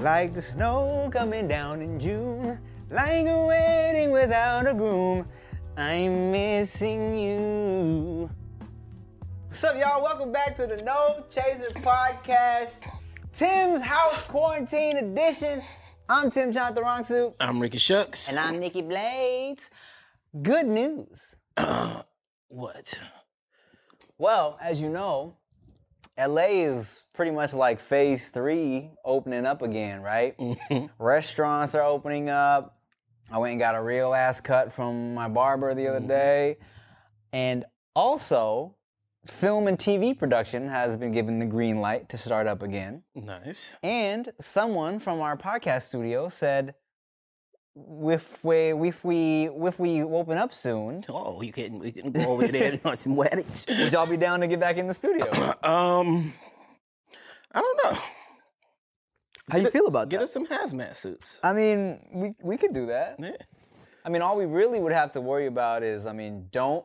Like the snow coming down in June, like a wedding without a groom. I'm missing you. What's up, y'all? Welcome back to the No Chaser Podcast, Tim's House Quarantine Edition. I'm Tim Chantarangsu, I'm Ricky Shucks. and I'm Nikki Blades. Good news. Uh, what? Well, as you know, LA is pretty much like phase three opening up again, right? Mm-hmm. Restaurants are opening up. I went and got a real ass cut from my barber the other mm-hmm. day. And also, film and TV production has been given the green light to start up again. Nice. And someone from our podcast studio said, if we if we if we open up soon, Oh, you can we can go over there and on some weddings. would y'all be down to get back in the studio? um, I don't know. How you feel about Get that? Get us some hazmat suits. I mean, we we could do that. Yeah. I mean, all we really would have to worry about is, I mean, don't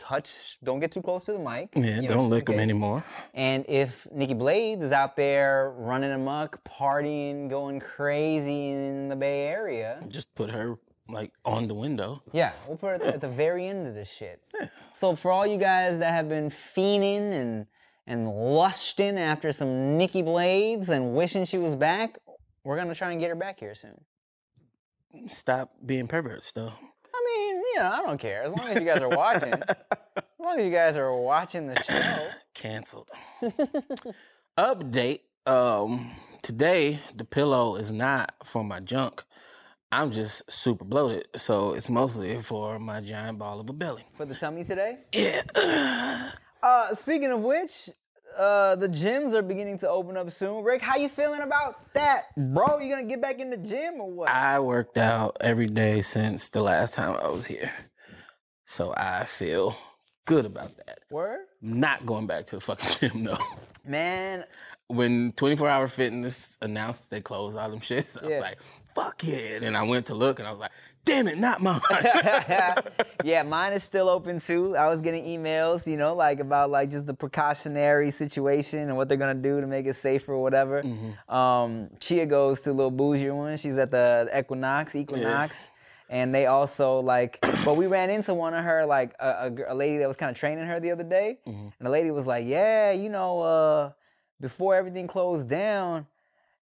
touch, don't get too close to the mic. Yeah. you know, don't lick them anymore. And if Nikki Blades is out there running amok, partying, going crazy in the Bay Area, Just put her like on the window. yeah, we'll put it at the very end of this shit. Yeah. So for all you guys that have been fiending and and lusting after some Nikki Blades and wishing she was back, we're gonna try and get her back here soon. Stop being perverts, though. I mean, yeah, I don't care. As long as you guys are watching. as long as you guys are watching the show. Cancelled. Update. Um, today the pillow is not for my junk. I'm just super bloated, so it's mostly for my giant ball of a belly. For the tummy today. Yeah. Uh speaking of which, uh the gyms are beginning to open up soon. Rick, how you feeling about that? Bro, you gonna get back in the gym or what? I worked out every day since the last time I was here. So I feel good about that. Word? Not going back to the fucking gym though. Man, When 24 Hour Fitness announced they closed all them shits, I Yeah. was like, fuck it. And I went to look and I was like, damn it, not mine. yeah, mine is still open too. I was getting emails, you know, like about like just the precautionary situation and what they're gonna do to make it safer or whatever. Um, Chia goes to a little bougie one. She's at the Equinox, Equinox. And they also like, but we ran into one of her like a, a, a lady that was kind of training her the other day, and the lady was like, "Yeah, you know, uh, before everything closed down,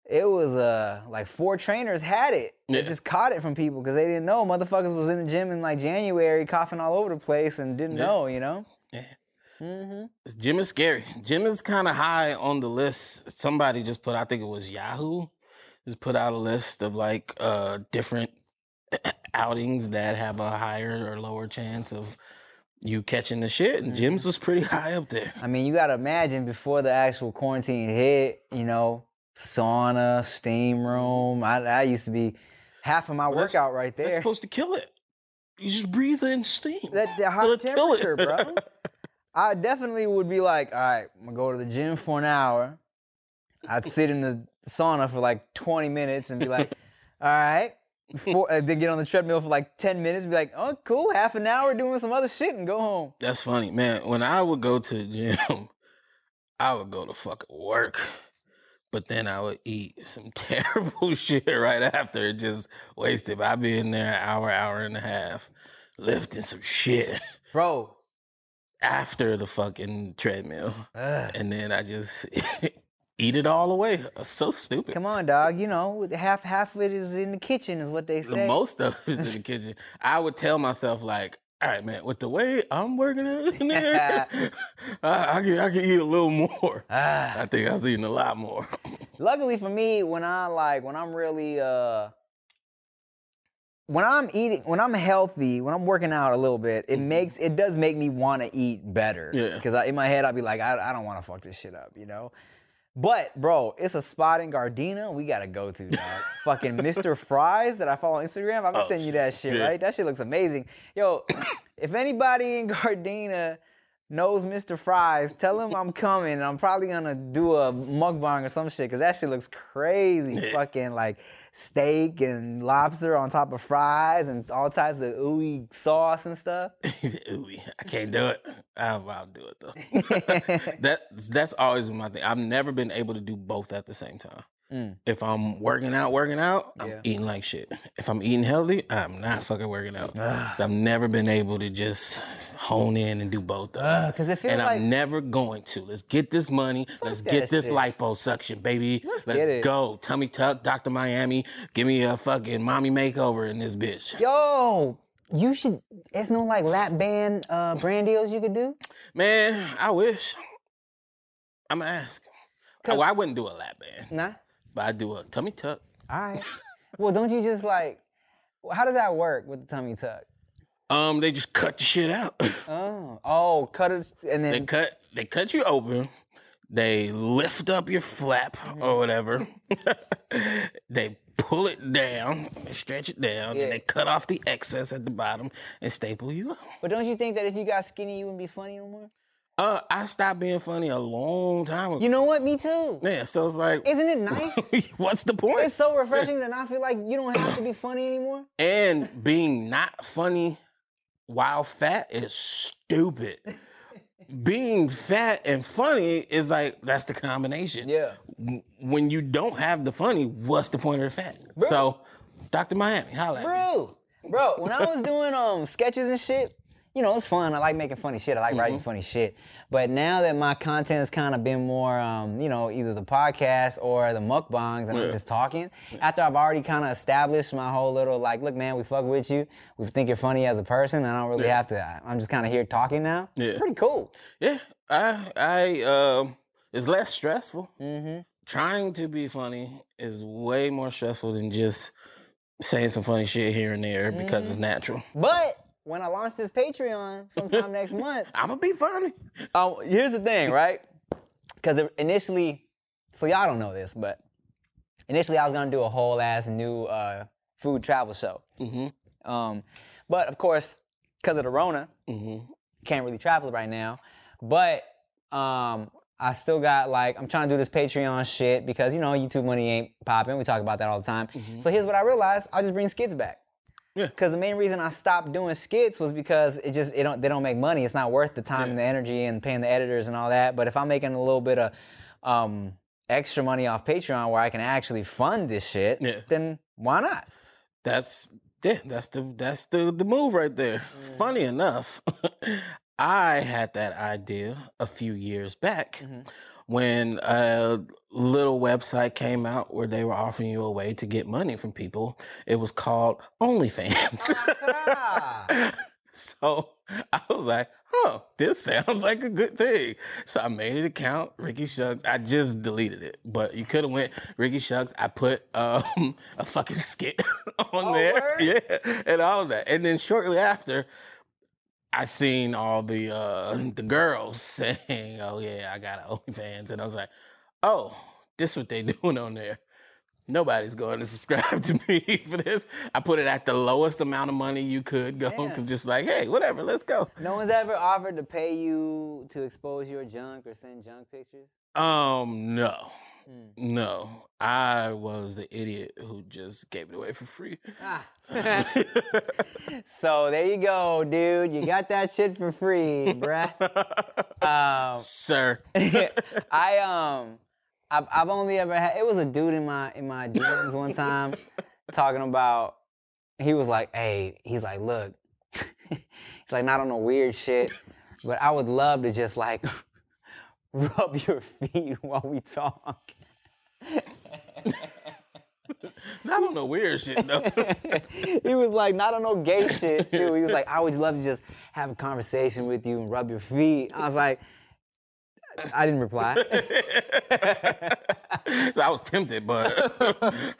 it was uh like four trainers had it. They Yeah. just caught it from people because they didn't know motherfuckers was in the gym in like January coughing all over the place and didn't Yeah. know, you know. Yeah. hmm Gym is scary. Gym is kind of high on the list. Somebody just put, I think it was Yahoo, just put out a list of like uh different outings that have a higher or lower chance of you catching the shit. And gyms was pretty high up there. I mean, you gotta imagine before the actual quarantine hit, you know, sauna, steam room. I, I used to be half of my Well, workout right there. That's supposed to kill it. You just breathe in steam. that the hot temperature, bro. I definitely would be like, all right, I'm gonna go to the gym for an hour. I'd sit in the sauna for like 20 minutes and be like, all right. Before, uh, then get on the treadmill for like 10 minutes and be like, oh, cool, half an hour doing some other shit and go home. That's funny, man. When I would go to the gym, I would go to fucking work. But then I would eat some terrible shit right after, just wasted. I'd be in there an hour, hour and a half, lifting some shit Bro, after the fucking treadmill. ugh, And then I just eat it all away. So stupid. come on, dog. You know, half half of it is in the kitchen, is what they say. The say. most of it is in the kitchen. I would tell myself like, all right, man, with the way I'm working in there, I, I can I can eat a little more. Ah. I think I was eating a lot more. Luckily for me, when I like when I'm really uh when I'm eating when I'm healthy, when I'm working out a little bit, it Mhm. makes it does make me want to eat better. Yeah. Because in my head I'll be like, I, I don't want to fuck this shit up, you know? But bro, it's a spot in Gardena we gotta go to, dog. Fucking Mr. Fries that I follow on Instagram. I've been Oh, sending you that shit, yeah. right? That shit looks amazing. Yo, if anybody in Gardena knows Mr. Fries, tell him I'm coming. and I'm probably gonna do a mukbang or some shit because that shit looks crazy. Yeah. Fucking like steak and lobster on top of fries and all types of ooey sauce and stuff. he said, "Ooh, I can't do it. I'll, I'll do it though." that's that's always been my thing. I've never been able to do both at the same time. Mm. If I'm working out, working out, I'm Yeah. eating like shit. If I'm eating healthy, I'm not fucking working out. So I've never been able to just hone in and do both. of them. Because it feels and like I'm never going to. Let's get this money. Let's get this shit. liposuction, baby. Let's Let's, go. Tummy tuck, Dr. Miami. Give me a fucking mommy makeover in this bitch. yo, you should. It's no like lap band uh, brand deals you could do. Man, I wish. I'm gonna ask. Well, I wouldn't do a lap band, Nah. But I do a tummy tuck. All right. well, don't you just like? How does that work with the tummy tuck? Um, they just cut the shit out. Oh, oh, cut it and then they cut they cut you open. They lift up your flap Mm-hmm. or whatever. they pull it down, stretch it down, Yeah. and they cut off the excess at the bottom and staple you up. But don't you think that if you got skinny, you wouldn't be funny no more? Uh, I stopped being funny a long time ago. You know what? Me too. yeah, so it's like, Isn't it nice? what's the point? it's so refreshing that I feel like you don't have to be funny anymore. and being not funny while fat is stupid. being fat and funny is like that's the combination. Yeah. When you don't have the funny, what's the point of the fat? So, Dr. Miami, holla. Bro, bro, when I was doing um sketches and shit, you know, it's fun. I like making funny shit. I like Mm-hmm. writing funny shit. But now that my content has kind of been more, um, you know, either the podcast or the mukbangs, and I'm just talking. After I've already kind of established my whole little like, look, man, we fuck with you. We think you're funny as a person. I don't really Yeah. have to. I'm just kind of here talking now. Yeah. Pretty cool. Yeah, I, I, um, it's less stressful. Mm-hmm. Trying to be funny is way more stressful than just saying some funny shit here and there because Mm-hmm. it's natural. But when I launch this Patreon sometime next month, I'm gonna be funny. Oh, here's the thing, right? Because initially, so y'all don't know this, but initially I was gonna do a whole ass new uh, food travel show. Mm-hmm. Um, but of course, because of the Rona, Mm-hmm. can't really travel right now. But um, I still got like I'm trying to do this Patreon shit because you know YouTube money ain't popping. We talk about that all the time. So here's what I realized: I'll just bring skits back. Yeah. Because the main reason I stopped doing skits was because it just it don't they don't make money. It's not worth the time and the energy and paying the editors and all that. But if I'm making a little bit of um, extra money off Patreon where I can actually fund this shit, Yeah. then why not? That's yeah, that's the that's the the move right there. Funny enough, I had that idea a few years back Mhm. When a little website came out where they were offering you a way to get money from people. It was called OnlyFans. Ah. so I was like, huh, this sounds like a good thing. So I made an account, Ricky Shucks. I just deleted it. But you could have went Ricky Shucks. I put um, a fucking skit on Oh, there. word? Yeah. And all of that. And then shortly after, I seen all the uh the girls saying, "Oh yeah, I got OnlyFans," and I was like, "Oh, this what they doing on there." Nobody's going to subscribe to me for this. I put it at the lowest amount of money you could go, Yeah. 'cause just like, hey, whatever, let's go. No one's ever offered to pay you to expose your junk or send junk pictures? Um, no, Hmm. no, I was the idiot who just gave it away for free. Ah. so there you go, dude. You got that shit for free, bruh. Um, Sir, I um, I've, I've only ever had. It was a dude in my in my DMs one time talking about. He was like, "Hey," he's like, "Look," he's like, "Not on no weird shit, but I would love to just like rub your feet while we talk." Not on no weird shit though. he was like, not on no gay shit too. He was like, I would love to just have a conversation with you and rub your feet. I was like, I didn't reply. so I was tempted, but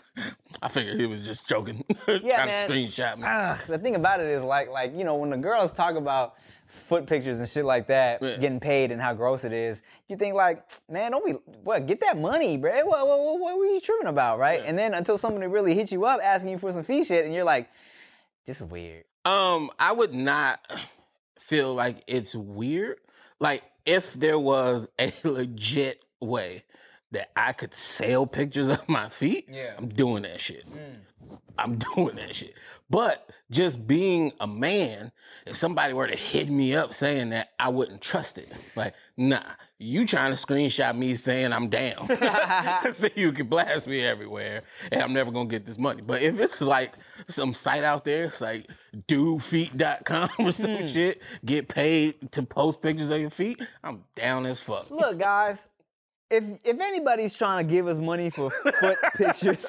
I figured he was just joking, Yeah, trying man. to screenshot me. Ah, the thing about it is like, like you know, when the girls talk about foot pictures and shit like that, Yeah. getting paid and how gross it is, you think like, man, don't be what? Get that money, bro. What, what, what, what were you tripping about, right? And then until somebody really hits you up asking you for some fee shit, and you're like, this is weird. Um, I would not feel like it's weird. Like if there was a legit way that I could sell pictures of my feet, Yeah. I'm doing that shit. Mm. I'm doing that shit. But just being a man, if somebody were to hit me up saying that, I wouldn't trust it. Like, nah, you trying to screenshot me saying I'm down. so you can blast me everywhere and I'm never gonna get this money. But if it's like some site out there, it's like dudefeet.com or some hmm. shit, get paid to post pictures of your feet, I'm down as fuck. Look, guys, if if anybody's trying to give us money for foot pictures,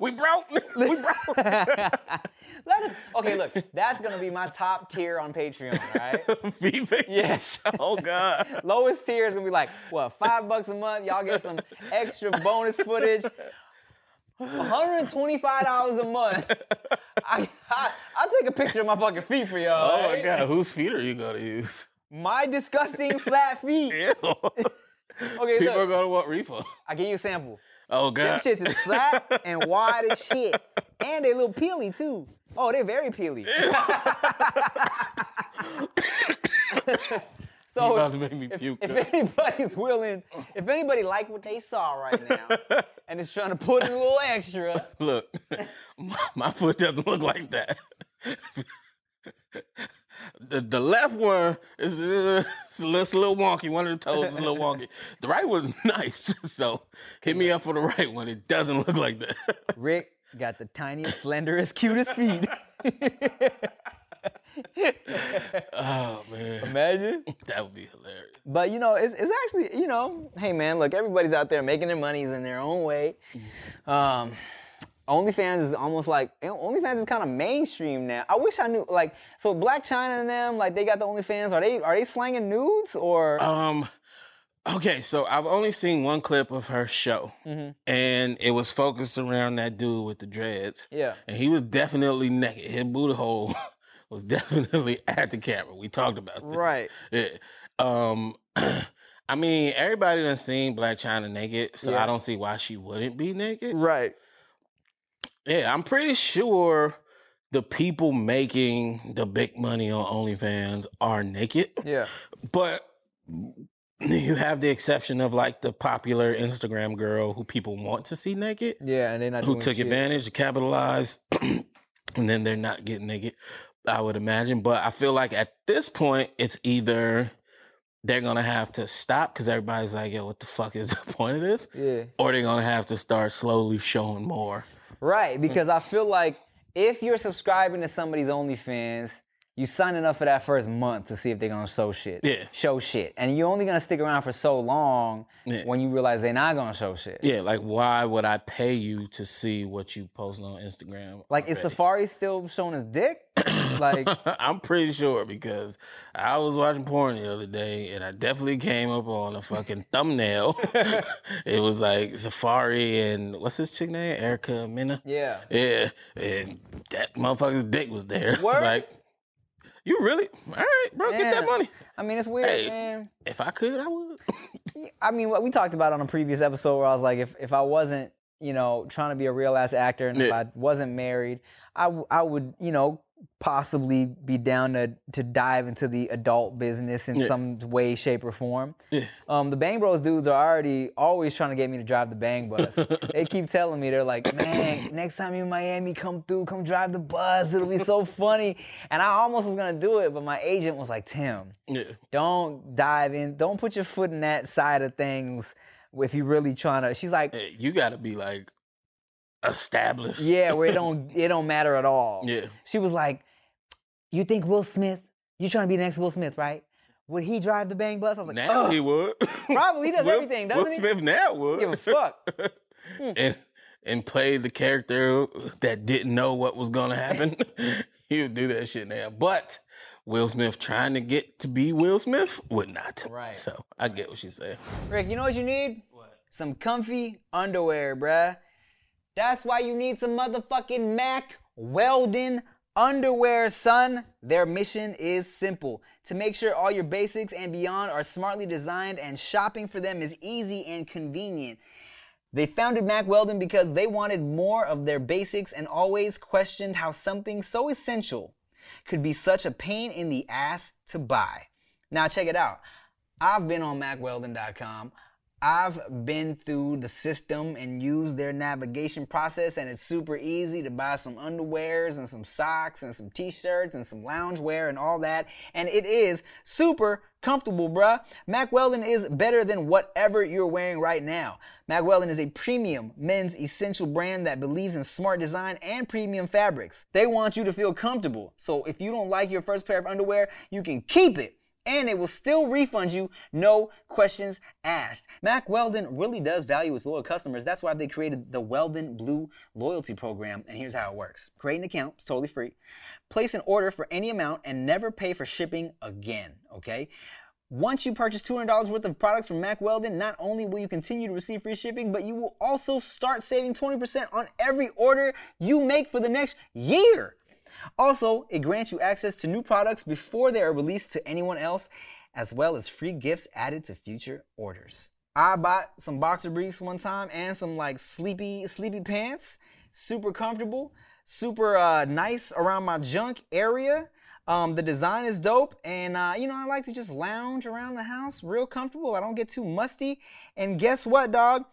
we broke. we broke. let us. Okay, look, that's gonna be my top tier on Patreon, right? Feet pictures. Yes. Oh God. Lowest tier is gonna be like what five bucks a month. Y'all get some extra bonus footage. $125 a month. I, I I'll take a picture of my fucking feet for y'all. Oh my? God. Whose feet are you gonna use? My disgusting flat feet. Ew. Okay, People are gonna want refund. I give you a sample. Oh god. Them shits is flat and wide as shit. And they little peely too. Oh, they're very peely. You so about to make me puke. if anybody's willing, if anybody like what they saw right now and is trying to put in a little extra, Look, my, my foot doesn't look like that. The the left one is uh, it's a, little, it's a little wonky. One of the toes is a little wonky. The right one's nice. So hit me up for the right one. It doesn't look like that. Rick got the tiniest, slenderest, cutest feet. oh man, Imagine. that would be hilarious. But you know, it's, it's actually, you know, hey man, look, everybody's out there making their monies in their own way. Um, OnlyFans is almost like know, OnlyFans is kind of mainstream now. I wish I knew like so Blac Chyna and them like they got the OnlyFans. Are they are they slanging nudes or Um, okay, so I've only seen one clip of her show, and it was focused around that dude with the dreads. yeah and he was definitely naked. His booty hole was definitely at the camera. We talked about this. right Yeah. Um, I mean, everybody done seen Blac Chyna naked, so Yeah. I don't see why she wouldn't be naked. right Yeah, I'm pretty sure the people making the big money on OnlyFans are naked, yeah but you have the exception of like the popular Instagram girl who people want to see naked yeah and they're not who took shit. advantage to capitalize and then they're not getting naked i would imagine but i feel like at this point it's either they're gonna have to stop because everybody's like yo what the fuck is the point of this Yeah. or they're gonna have to start slowly showing more Right, because I feel like if you're subscribing to somebody's OnlyFans, you signing up for that first month to see if they're gonna show shit. Yeah. Show shit. And you're only gonna stick around for so long Yeah. when you realize they're not gonna show shit. yeah like why would i pay you to see what you post on instagram Like is? Safaree still showing his dick? like I'm pretty sure because I was watching porn the other day and I definitely came up on a fucking thumbnail. it was like Safaree and what's his chick name? Erica Mena. Yeah. Yeah, and that motherfucker's dick was there. Word? like, you really? All right, bro, get that money. I mean it's weird, Hey. man. If I could, I would. I mean, what we talked about on a previous episode where I was like, if, if I wasn't, you know, trying to be a real ass actor and if I wasn't married, I, w- I would, you know, possibly be down to to dive into the adult business in Yeah. some way, shape, or form. Yeah. Um, the Bang Bros dudes are already always trying to get me to drive the Bang bus. they keep telling me they're like, man, next time you're in Miami, come through, come drive the bus. It'll be so funny. And I almost was gonna do it, but my agent was like, Tim, Yeah, don't dive in. Don't put your foot in that side of things if you're really trying to. She's like, Hey, you got to be like established. yeah, where it don't it don't matter at all. yeah. She was like, you think Will Smith? You trying to be the next Will Smith, right? Would he drive the bang bus? I was like, Now "Ugh, he would. Probably, he does Will- everything, doesn't Will he? Will Smith now would. give a fuck. Hmm. and and play the character that didn't know what was gonna happen. he would do that shit now. But Will Smith trying to get to be Will Smith would not. Right. So I get what she's saying. Rick, you know what you need? What? Some comfy underwear, bruh. That's why you need some motherfucking Mack Weldon underwear, son. Their mission is simple to make sure all your basics and beyond are smartly designed and shopping for them is easy and convenient. They founded Mack Weldon because they wanted more of their basics and always questioned how something so essential could be such a pain in the ass to buy. Now, check it out. I've been on MackWeldon.com. I've been through the system and used their navigation process, and it's super easy to buy some underwears and some socks and some t-shirts and some loungewear and all that. And it is super comfortable, bruh. Mack Weldon is better than whatever you're wearing right now. Mack Weldon is a premium men's essential brand that believes in smart design and premium fabrics. They want you to feel comfortable. So if you don't like your first pair of underwear, you can keep it and it will still refund you, no questions asked. Mack Weldon really does value its loyal customers. That's why they created the Weldon Blue loyalty program. And here's how it works create an account, it's totally free. Place an order for any amount and never pay for shipping again, okay? Once you purchase $200 worth of products from Mack Weldon, not only will you continue to receive free shipping, but you will also start saving 20% on every order you make for the next year. Also, it grants you access to new products before they are released to anyone else, as well as free gifts added to future orders. I bought some boxer briefs one time and some like sleepy sleepy pants, super comfortable, super uh, nice around my junk area. Um, the design is dope, and uh, you know I like to just lounge around the house, real comfortable. I don't get too musty. And guess what, dog?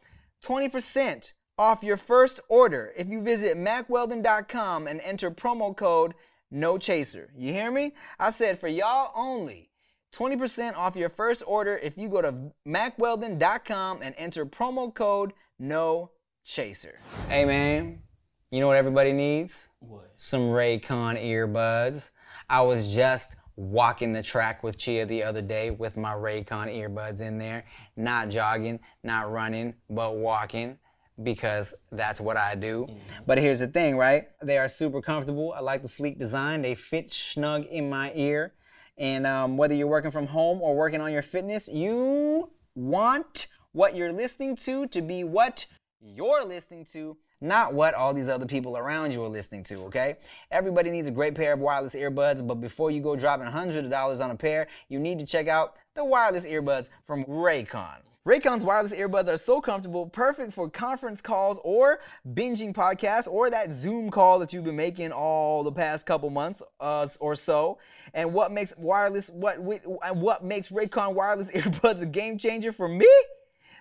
20% off your first order if you visit mackweldon.com and enter promo code no chaser. You hear me? I said for y'all only. 20% off your first order if you go to mackweldon.com and enter promo code no chaser. Hey man, you know what everybody needs? What? Some Raycon earbuds. I was just walking the track with Chia the other day with my Raycon earbuds in there, not jogging, not running, but walking because that's what I do. Mm-hmm. But here's the thing, right? They are super comfortable. I like the sleek design. They fit snug in my ear. And um, whether you're working from home or working on your fitness, you want what you're listening to to be what you're listening to, not what all these other people around you are listening to, okay? Everybody needs a great pair of wireless earbuds, but before you go dropping hundreds of dollars on a pair, you need to check out the wireless earbuds from Raycon. Raycon's wireless earbuds are so comfortable, perfect for conference calls or binging podcasts or that Zoom call that you've been making all the past couple months uh, or so. And what makes wireless what what makes Raycon wireless earbuds a game changer for me?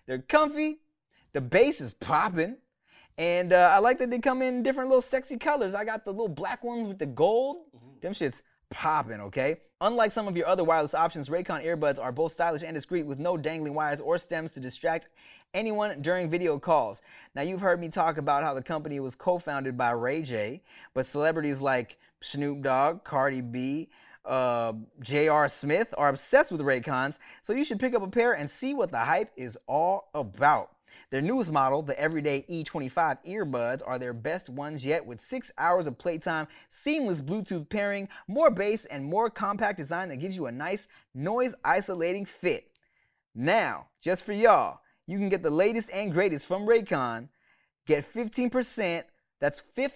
They're comfy, the bass is popping, and uh, I like that they come in different little sexy colors. I got the little black ones with the gold. Mm-hmm. Them shits popping, okay? Unlike some of your other wireless options, Raycon earbuds are both stylish and discreet with no dangling wires or stems to distract anyone during video calls. Now, you've heard me talk about how the company was co founded by Ray J, but celebrities like Snoop Dogg, Cardi B, uh, J.R. Smith are obsessed with Raycons, so you should pick up a pair and see what the hype is all about. Their newest model, the Everyday E25 earbuds, are their best ones yet with six hours of playtime, seamless Bluetooth pairing, more bass, and more compact design that gives you a nice noise isolating fit. Now, just for y'all, you can get the latest and greatest from Raycon. Get 15%, that's 15%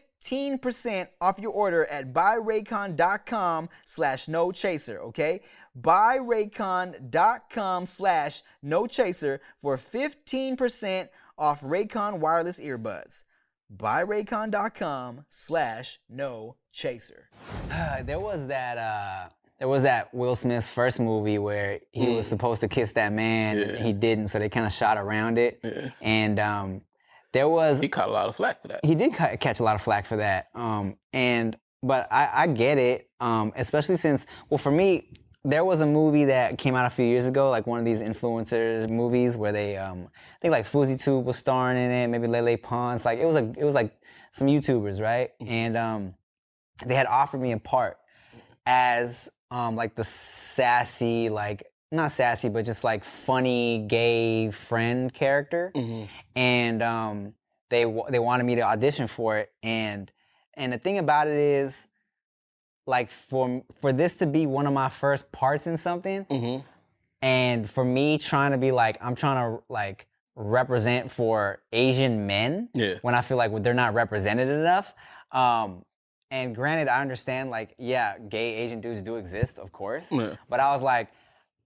off your order at buyraycon.com slash no chaser, okay? buyraycon.com slash no chaser for 15% off Raycon wireless earbuds. buyraycon.com slash no chaser. there was that uh there was that Will Smith's first movie where he mm. was supposed to kiss that man yeah. and he didn't, so they kind of shot around it. Yeah. And um there was he caught a lot of flack for that. He did catch a lot of flack for that. Um and but I, I get it, um, especially since well for me there was a movie that came out a few years ago, like one of these influencers movies where they, um, I think like FouseyTube was starring in it, maybe Lele Pons. Like it was like it was like some YouTubers, right? Mm-hmm. And um, they had offered me a part as um, like the sassy, like not sassy, but just like funny gay friend character. Mm-hmm. And um, they they wanted me to audition for it, and and the thing about it is like for for this to be one of my first parts in something, mm-hmm. and for me trying to be like I'm trying to like represent for Asian men yeah. when I feel like they're not represented enough. Um, and granted, I understand like yeah, gay Asian dudes do exist, of course. Yeah. But I was like,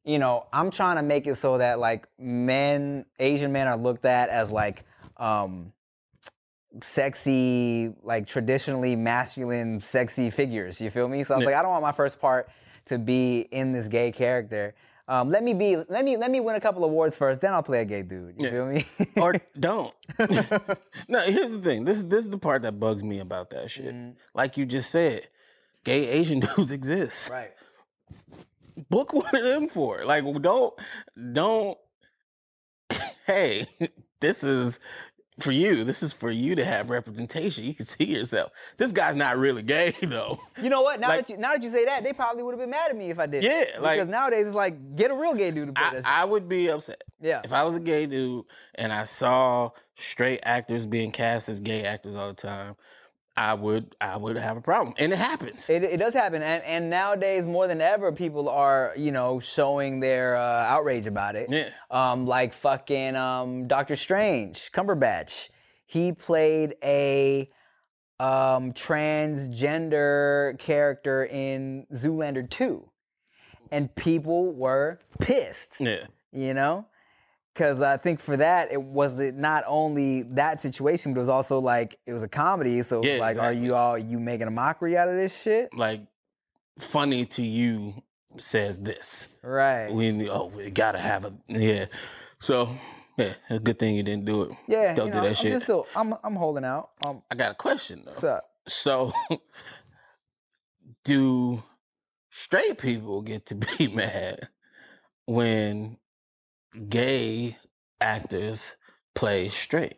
you know, I'm trying to make it so that like men, Asian men are looked at as like um sexy, like traditionally masculine, sexy figures. You feel me? So I was yeah. like, I don't want my first part to be in this gay character. Um, let me be. Let me let me win a couple awards first, then I'll play a gay dude. You Yeah. feel me? or don't. no, here's the thing. This this is the part that bugs me about that shit. Mhm. Like you just said, gay Asian dudes exist. right. Book one of them for. Like don't don't. Hey, this is for you. This is for you to have representation. You can see yourself. This guy's not really gay though. You know what? Now Like- that you now that you say that, they probably would have been mad at me if I did. Yeah, like- because nowadays it's like get a real gay dude to play I, that. shit. I would be upset. yeah. If I was a gay dude and I saw straight actors being cast as gay actors all the time, I would I would have a problem. And it happens. It, it does happen, and and nowadays more than ever, people are you know showing their uh, outrage about it. yeah. Um, like fucking um, Doctor Strange, Cumberbatch. He played a um, transgender character in Zoolander 2, and people were pissed. Yeah. You know, because I think for that it was it not only that situation, but it was also like it was a comedy. So Yeah, like, are you all you making a mockery out of this shit? Like funny to you says this. Right. We oh we gotta have a yeah. So yeah, a good thing you didn't do it. yeah. don't you do know, that I'm shit. just still I'm I'm holding out. Um, I got a question though. what's up? So do straight people get to be mad when gay actors play straight?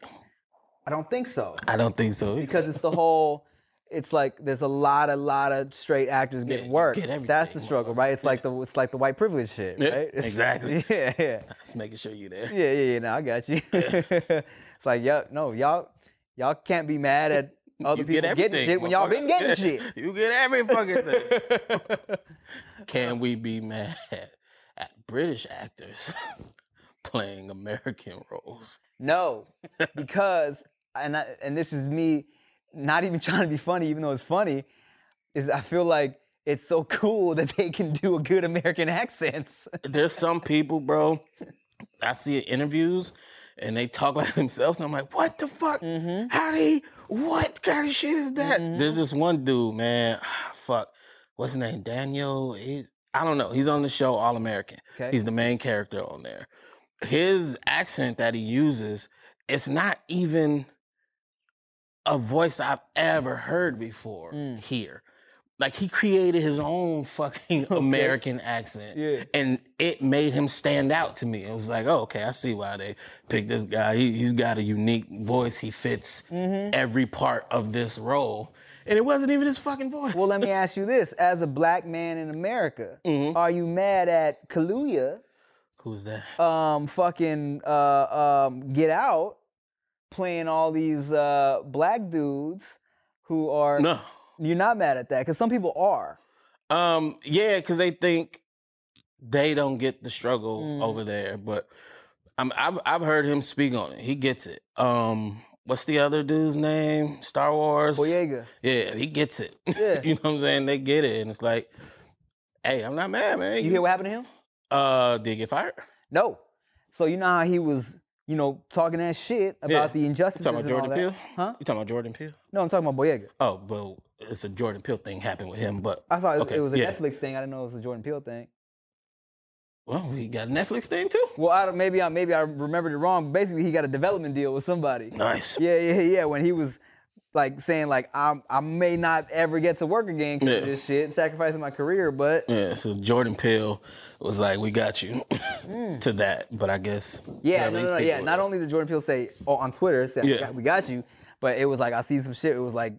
I don't think so. I don't think so. either. because it's the whole it's like there's a lot a lot of straight actors Yeah, getting you work get that's the struggle right it's like the it's like the white privilege shit Yeah, right It's- exactly. yeah yeah Just making sure you there. yeah yeah, yeah no i got you it's like yeah no y'all y'all can't be mad at other You get people getting shit when y'all been getting shit. You get every fucking thing. Can we be mad at British actors playing American roles? no because and I, and this is me not even trying to be funny even though it's funny is i feel like it's so cool that they can do a good american accents There's some people, bro. I see interviews and they talk like themselves. And I'm like, what the fuck? mm-hmm. How they? What kind of shit is that? Mhm. There's this one dude, man. fuck, what's his name? Daniel. He's, I don't know. He's on the show All American. okay He's the main character on there. His accent that he uses, it's not even a voice I've ever heard before Mm. here. Like he created his own fucking Okay. American accent. yeah And it made him stand out to me. It was like, oh, okay, I see why they picked this guy. He, he's got a unique voice. He fits mm-hmm. every part of this role. And it wasn't even his fucking voice. Well, let me ask you this: as a black man in America, Mhm. are you mad at Kaluuya, Who's that? um, fucking uh, um, Get Out, playing all these uh, black dudes who are? No. You're not mad at that because some people are. Um, yeah, because they think they don't get the struggle Mm. over there, but I'm, I've I've heard him speak on it. He gets it. Um, what's the other dude's name? Star Wars. Boyega. Yeah, he gets it. Yeah. you know what I'm saying? They get it, and it's like, hey, I'm not mad, man. You hear what happened to him? Uh, did he get fired? No. So you know how he was, you know, talking that shit about Yeah. the You injustices talking about and all Jordan that. Peele? Huh? You talking about Jordan Peele? No, I'm talking about Boyega. Oh, well, it's a Jordan Peele thing happened with him, but I saw it was, Okay, it was a yeah. Netflix thing. I didn't know it was a Jordan Peele thing. well, we got a Netflix thing too. Well, I don't, maybe I maybe I remembered it wrong. Basically, he got a development deal with somebody. Nice. Yeah, yeah, yeah. When he was like saying like I I may not ever get to work again because of this shit, sacrificing my career. But Yeah, so Jordan Peele was like, "We got you," to that. But I guess Mm. yeah, no, no, no, yeah. Not only did Jordan Peele say oh, on Twitter, say Yeah. we, got, we got you, but it was like I see some shit. It was like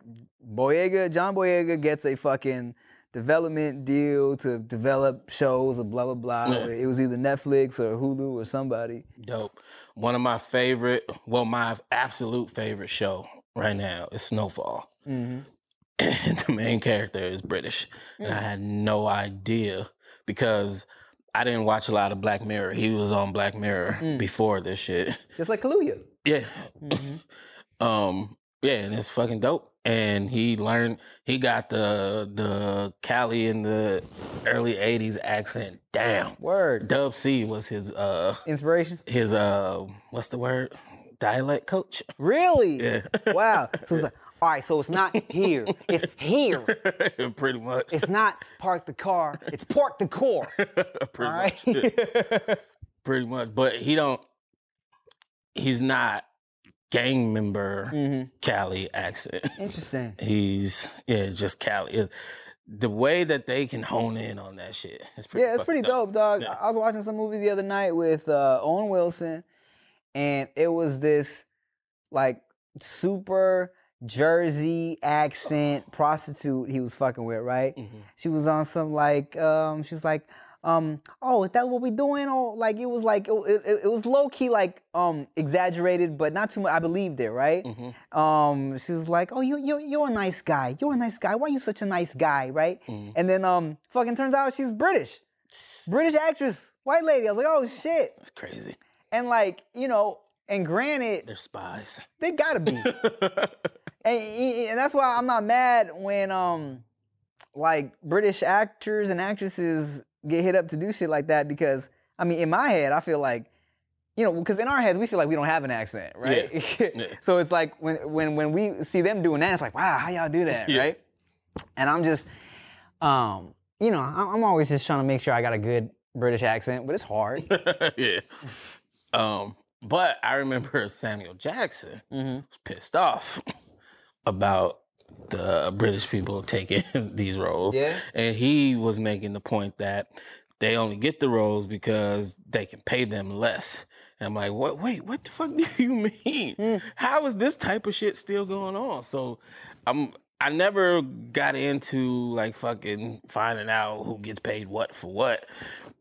Boyega, John Boyega gets a fucking development deal to develop shows or blah blah blah. Yeah. It was either Netflix or Hulu or somebody. dope. One of my favorite, well, my absolute favorite show right now is Snowfall. hmm and the main character is British. And I Mm. had no idea because I didn't watch a lot of Black Mirror. He was on Black Mirror Mm. before this shit. Just like Kaluuya. Yeah. Mhm. Um, yeah, and it's fucking dope. And he learned he got the the Cali in the early 80s accent down. Word. Dub C was his uh Inspiration. his uh what's the word? Dialect coach. Really? Yeah. Wow. So it's like, All right, so it's not here. It's here. Pretty much. It's not park the car. It's park the core. Pretty All right. much. yeah. Pretty much. But he don't he's not gang member hmm Cali accent. Interesting. He's yeah, it's just Cali. It's, the way that they can hone in on that shit pretty Yeah, it's pretty dope, dog. Yeah. I was watching some movie the other night with uh, Owen Wilson, and it was this like super Jersey accent prostitute he was fucking with, right? Mhm. She was on some like um she was like um oh is that what we doing or like it was like it, it, it was low key like um exaggerated but not too much I believed it right Mhm. um she was like oh you you you're a nice guy you're a nice guy why are you such a nice guy right Mhm. and then um fucking turns out she's British British actress white lady I was like oh shit That's crazy. And like you know and granted They're spies. they gotta be and, and that's why I'm not mad when um like British actors and actresses get hit up to do shit like that because I mean in my head I feel like you know because in our heads we feel like we don't have an accent right Yeah. so it's like when when when we see them doing that it's like wow how y'all do that Yeah. right and I'm just um you know I'm I'm always just trying to make sure I got a good British accent but it's hard yeah. Um, but I remember Samuel Jackson hmm was pissed off about the British people taking these roles. yeah And he was making the point that they only get the roles because they can pay them less. And I'm like, what? Wait, what the fuck do you mean? Hmm. How is this type of shit still going on? So, I'm. I never got into like fucking finding out who gets paid what for what.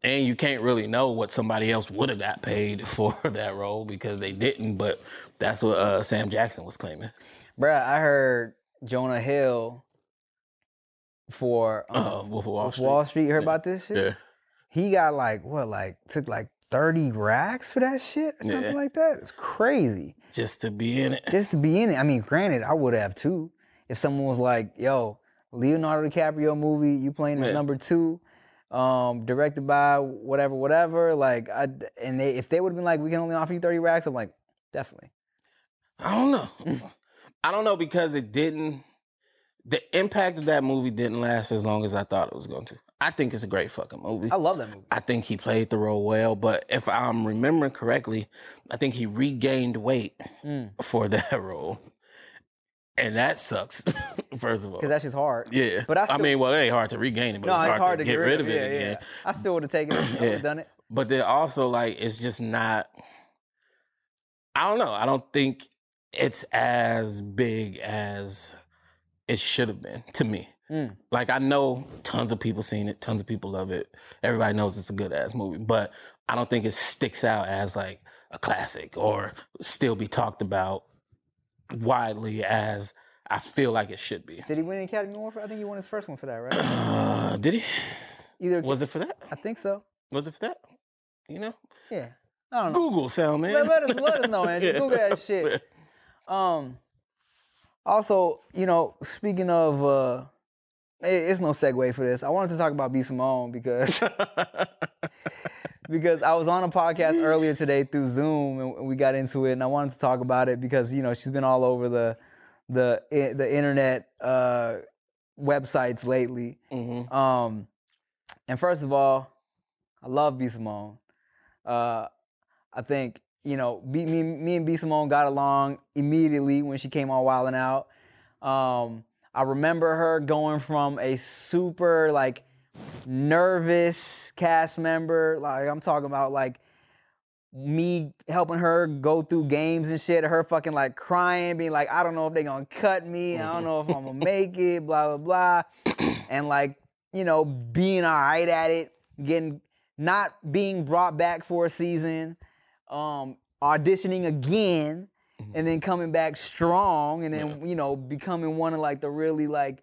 And you can't really know what somebody else would have got paid for that role because they didn't. But that's what uh, Sam Jackson was claiming. Bruh, I heard Jonah Hill for um, Uh, Wolf of Wall Street. Wall Street. You heard Yeah. about this shit? Yeah. He got like what, like took like thirty racks for that shit or something Yeah. like that. It's crazy Just to be in it. just to be in it. I mean, granted, I would have too if someone was like, "Yo, Leonardo DiCaprio movie, you playing as Yeah. number two, um, directed by whatever, whatever." Like, I and they if they would have been like, "We can only offer you thirty racks," I'm like, definitely. I don't know. I don't know because it didn't. The impact of that movie didn't last as long as I thought it was going to. I think it's a great fucking movie. I love that movie. I think he played the role well, but if I'm remembering correctly, I think he regained weight Mm. for that role, and that sucks. First of all, Because that's just hard. yeah. but I I, mean, well, it ain't hard to regain it, but no, it's, hard to, get rid of it yeah, again. Yeah. I still would have taken it. I would Yeah. have done it. But then also, like, it's just not. I don't know. I don't think it's as big as it should have been to me. Mm. Like, I know tons of people seen it, tons of people love it. Everybody knows it's a good ass movie, but I don't think it sticks out as like a classic or still be talked about widely as I feel like it should be. Did he win an Academy Award for? I think he won his first one for that, right? Uh, did he? Either Was it for that? I think so. Was it for that? You know, Yeah. I don't know. Google sound man. Let, let us let us know, man. Yeah. Google that shit. Um. Also, you know, speaking of, uh, it- it's no segue for this. I wanted to talk about B Simone because because I was on a podcast earlier today through Zoom and we got into it, and I wanted to talk about it because you know she's been all over the the the internet uh, websites lately. Mhm. Um, and first of all, I love B Simone. Uh, I think you know, B, me, me and B Simone got along immediately when she came on Wild and Out. Um, I remember her going from a super like nervous cast member, like I'm talking about like me helping her go through games and shit, her fucking like crying, being like, I don't know if they're gonna cut me, I don't know if I'm gonna make it, blah blah blah. and like, you know, being all right at it, getting not being brought back for a season, um, auditioning again, and then coming back strong, and then you know, becoming one of like the really like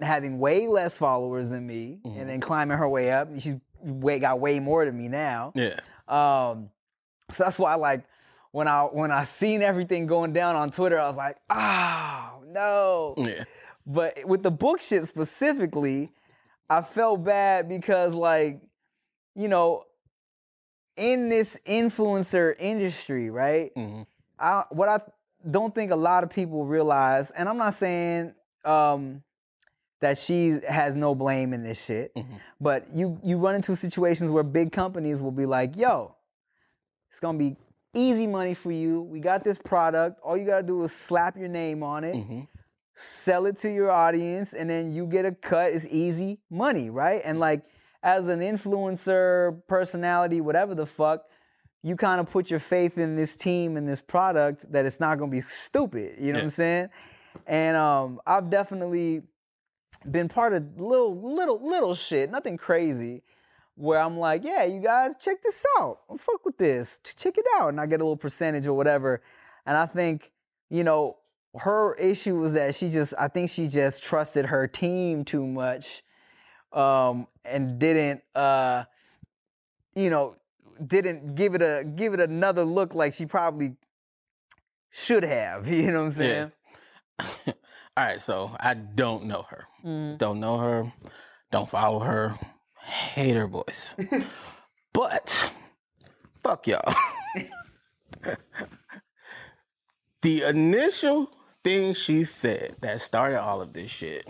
having way less followers than me Mhm. and then climbing her way up. She's way got way more than me now. Yeah. Um, so that's why like when I when I seen everything going down on Twitter, I was like, oh no. Yeah. But with the book shit specifically, I felt bad because like, you know, in this influencer industry, right? Mhm. I what I don't think a lot of people realize, and I'm not saying um that she has no blame in this shit, Mhm. but you you run into situations where big companies will be like, "Yo, it's gonna be easy money for you. We got this product. All you gotta do is slap your name on it, Mhm. sell it to your audience, and then you get a cut. It's easy money, right? And like as an influencer, personality, whatever the fuck, you kind of put your faith in this team and this product that it's not gonna be stupid. You know what I'm saying? And um, I've definitely been part of little, little, little shit, nothing crazy, where I'm like, yeah, you guys, check this out. Fuck with this. Check it out. And I get a little percentage or whatever. And I think, you know, her issue was that she just, I think she just trusted her team too much um, and didn't, uh, you know, didn't give it a give it another look like she probably should have. You know what I'm saying? All right, so I don't know her. Mhm. Don't know her. Don't follow her. Hate her voice. but fuck y'all. the initial thing she said that started all of this shit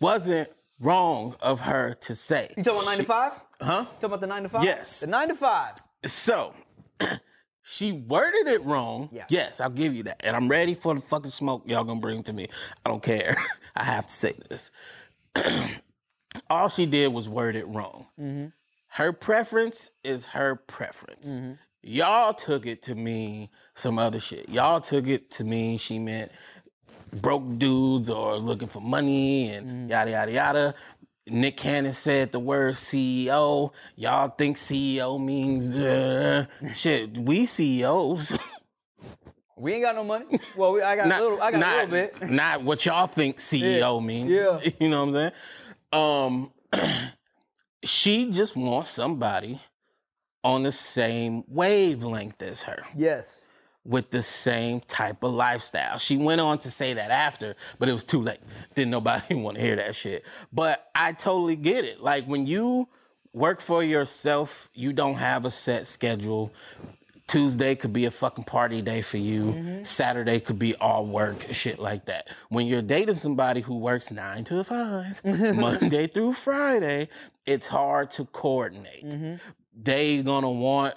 wasn't wrong of her to say. You talking about 95? Huh? You talking about the 9 to 5? Yes. The 9 to 5. So she worded it wrong. Yeah. Yes, I'll give you that. And I'm ready for the fucking smoke y'all gonna bring to me. I don't care. I have to say this. All she did was word it wrong. Mm-hmm. Her preference is her preference. Mm-hmm. Y'all took it to mean some other shit. Y'all took it to mean she meant broke dudes or looking for money and Mm-hmm. yada yada yada. Nick Cannon said the word CEO. Y'all think CEO means uh, shit. We CEOs. We ain't got no money. Well, we, I got a little. I got not, a little bit. Not what y'all think CEO means. yeah. You know what I'm saying? Um, she just wants somebody on the same wavelength as her Yes. With the same type of lifestyle. She went on to say that after, but it was too late. Didn't nobody want to hear that shit. But I totally get it. Like when you work for yourself, you don't have a set schedule. Tuesday could be a fucking party day for you. Mm-hmm. Saturday could be all work, shit like that. When you're dating somebody who works nine to five, Monday through Friday, it's hard to coordinate. Mm-hmm. They gonna want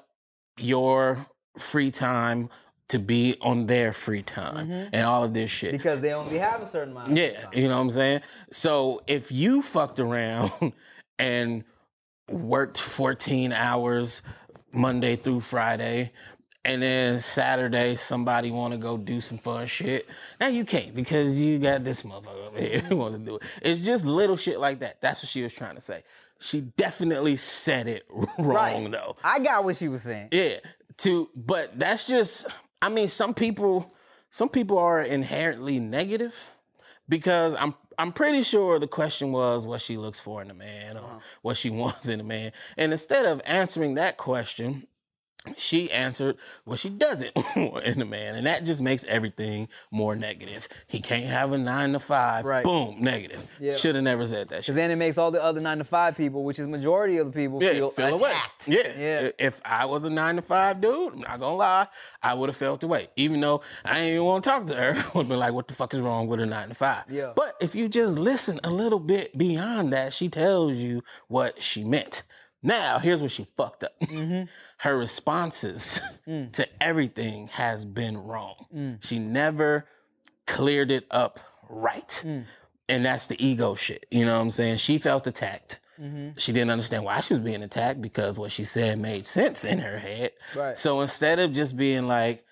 your free time to be on their free time mm-hmm. and all of this shit. Because they only have a certain amount. Of Yeah, you know what I'm saying? So if you fucked around and worked 14 hours Monday through Friday, and then Saturday somebody want to go do some fun shit, now you can't because you got this motherfucker over here who wants to do it. It's just little shit like that. That's what she was trying to say. She definitely said it wrong Right. though. I got what she was saying. Yeah. To but that's just I mean some people some people are inherently negative because I'm I'm pretty sure the question was what she looks for in a man or uh-huh. what she wants in a man. And instead of answering that question, she answered what she doesn't want in a man, and that just makes everything more negative. He can't have a nine to five. Right. Boom, negative. Yeah. Should have never said that Because shit. then it makes all the other nine to five people, which is majority of the people, Yeah, feel, away. attacked. Yeah. yeah. If I was a nine to five dude, I'm not gonna lie, I would have felt the way. Even though I ain't even want to talk to her, I would have been like, what the fuck is wrong with a nine to five? Yeah. But if you just listen a little bit beyond that, she tells you what she meant. Now, here's what she fucked up. Mm-hmm. Her responses Mm. to everything has been wrong. She never cleared it up right. Mm. And that's the ego shit. You know what I'm saying? She felt attacked. Mm-hmm. She didn't understand why she was being attacked because what she said made sense in her head. Right. So instead of just being like,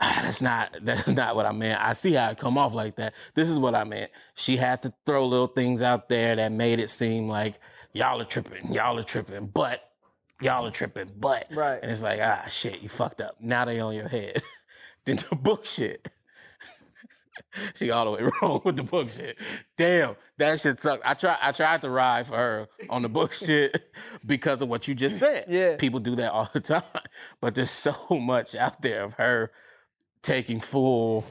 ah, that's not that's not what I meant. I see how it come off like that. This is what I meant. She had to throw little things out there that made it seem like y'all are tripping, y'all are tripping, but y'all are tripping, but Right. and it's like, ah shit, you fucked up. Now they on your head. then the book shit. she all the way wrong with the book shit. Damn, that shit sucked. I try I tried to ride for her on the book shit because of what you just said. Yeah. People do that all the time. But there's so much out there of her taking full